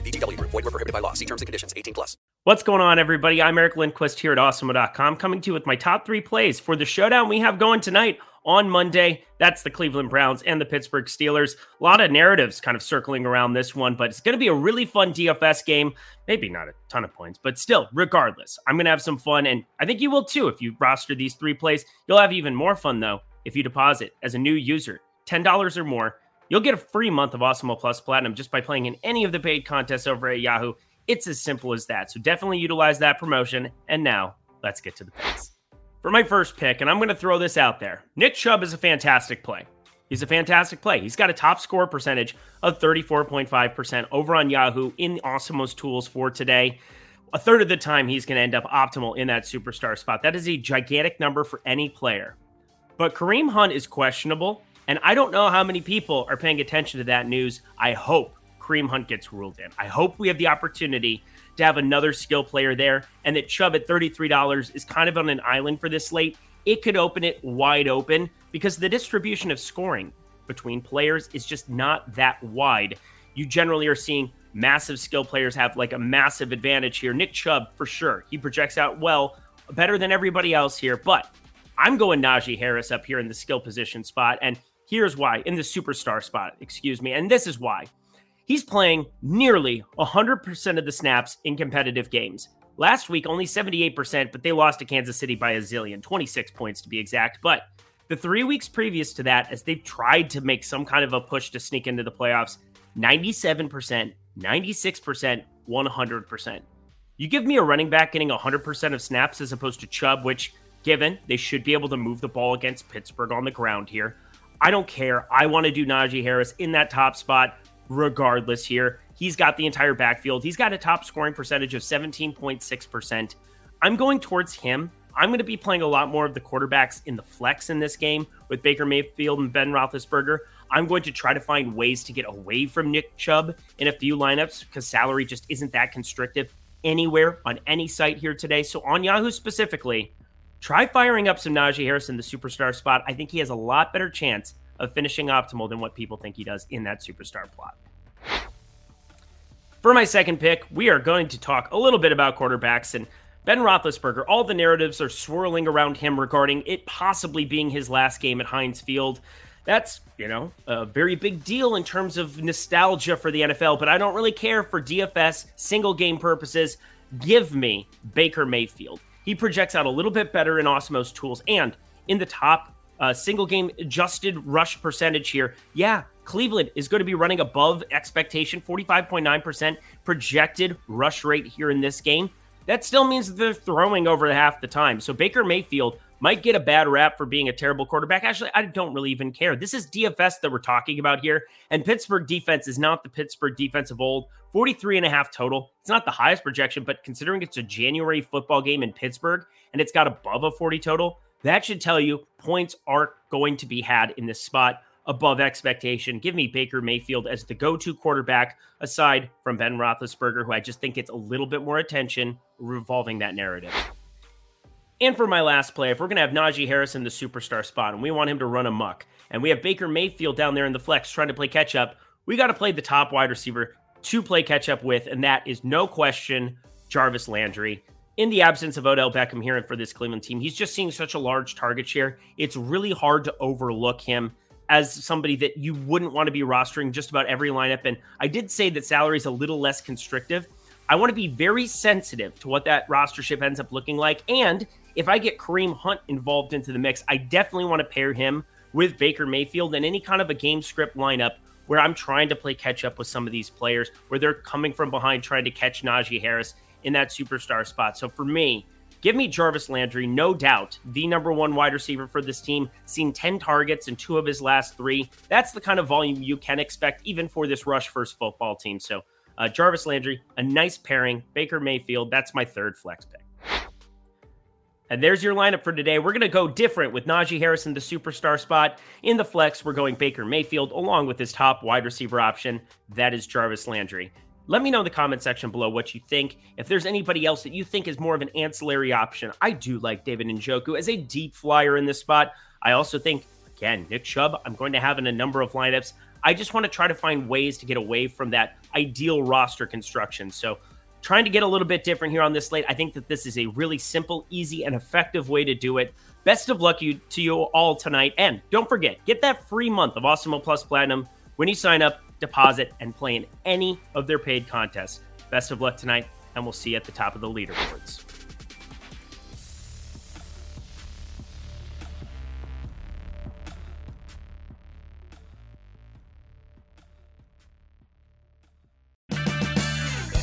VGW Group. Void were prohibited by law. See terms and conditions. 18 plus. What's going on, everybody? I'm Eric Lindquist here at Awesemo.com, coming to you with my top three plays for the showdown we have going tonight on Monday. That's the Cleveland Browns and the Pittsburgh Steelers. A lot of narratives kind of circling around this one, but it's going to be a really fun DFS game. Maybe not a ton of points, but still, regardless, I'm going to have some fun. And I think you will too if you roster these three plays. You'll have even more fun, though, if you deposit as a new user $10 or more. You'll get a free month of Awesemo Plus Platinum just by playing in any of the paid contests over at Yahoo. It's as simple as that. So definitely utilize that promotion. And now, let's get to the picks. For my first pick, and I'm going to throw this out there Nick Chubb is a fantastic play. He's a fantastic play. He's got a top score percentage of 34.5% over on Yahoo in Awesemo's tools for today. A third of the time, he's going to end up optimal in that superstar spot. That is a gigantic number for any player. But Kareem Hunt is questionable, and I don't know how many people are paying attention to that news. I hope Kareem Hunt gets ruled in. I hope we have the opportunity to have another skill player there, and that Chubb at $33 is kind of on an island for this slate. It could open it wide open because the distribution of scoring between players is just not that wide. You generally are seeing massive skill players have like a massive advantage here. Nick Chubb, for sure, he projects out well, better than everybody else here. But I'm going Najee Harris up here in the skill position spot. And here's why in the superstar spot, excuse me. And this is why he's playing nearly 100% of the snaps in competitive games. Last week, only 78%, but they lost to Kansas City by a zillion, 26 points to be exact. But the three weeks previous to that, as they've tried to make some kind of a push to sneak into the playoffs, 97%, 96%, 100%. You give me a running back getting 100% of snaps as opposed to Chubb, which, given they should be able to move the ball against Pittsburgh on the ground here. I don't care. I want to do Najee Harris in that top spot regardless here. He's got the entire backfield. He's got a top scoring percentage of 17.6%. I'm going towards him I'm going to be playing a lot more of the quarterbacks in the flex in this game with Baker Mayfield and Ben Roethlisberger. I'm going to try to find ways to get away from Nick Chubb in a few lineups because salary just isn't that constrictive anywhere on any site here today. So on Yahoo specifically, try firing up some Najee Harris in the superstar spot. I think he has a lot better chance of finishing optimal than what people think he does in that superstar plot. For my second pick, we are going to talk a little bit about quarterbacks and Ben Roethlisberger, all the narratives are swirling around him regarding it possibly being his last game at Heinz Field. That's, you know, a very big deal in terms of nostalgia for the NFL, but I don't really care for DFS single game purposes. Give me Baker Mayfield. He projects out a little bit better in Awesemo's tools and in the top uh, single game adjusted rush percentage here. Yeah, Cleveland is going to be running above expectation, 45.9% projected rush rate here in this game that still means they're throwing over half the time. So Baker Mayfield might get a bad rap for being a terrible quarterback. Actually, I don't really even care. This is DFS that we're talking about here. And Pittsburgh defense is not the Pittsburgh defense of old. 43 and a half total. It's not the highest projection, but considering it's a January football game in Pittsburgh and it's got above a 40 total, that should tell you points are going to be had in this spot above expectation. Give me Baker Mayfield as the go to quarterback, aside from Ben Roethlisberger, who I just think gets a little bit more attention revolving that narrative. And for my last play, if we're going to have Najee Harris in the superstar spot and we want him to run amok, and we have Baker Mayfield down there in the flex trying to play catch up, we got to play the top wide receiver to play catch up with, and that is no question Jarvis Landry. In the absence of Odell Beckham here and for this Cleveland team, he's just seeing such a large target share. It's really hard to overlook him as somebody that you wouldn't want to be rostering just about every lineup. And I did say that salary is a little less constrictive. I want to be very sensitive to what that rostership ends up looking like. And if I get Kareem Hunt involved into the mix, I definitely want to pair him with Baker Mayfield in any kind of a game script lineup where I'm trying to play catch up with some of these players, where they're coming from behind trying to catch Najee Harris in that superstar spot. So for me, give me Jarvis Landry, no doubt, the number one wide receiver for this team, seen 10 targets in two of his last three. That's the kind of volume you can expect, even for this rush first football team. So uh, Jarvis Landry, a nice pairing. Baker Mayfield, that's my third flex pick. And there's your lineup for today. We're going to go different with Najee Harrison, the superstar spot. In the flex, we're going Baker Mayfield along with his top wide receiver option. That is Jarvis Landry. Let me know in the comment section below what you think. If there's anybody else that you think is more of an ancillary option, I do like David Njoku as a deep flyer in this spot. I also think, again, Nick Chubb, I'm going to have in a number of lineups. I just want to try to find ways to get away from that ideal roster construction. So trying to get a little bit different here on this slate. I think that this is a really simple, easy, and effective way to do it. Best of luck you, to you all tonight. And don't forget, get that free month of Awesemo Plus Platinum when you sign up, deposit, and play in any of their paid contests. Best of luck tonight, and we'll see you at the top of the leaderboards.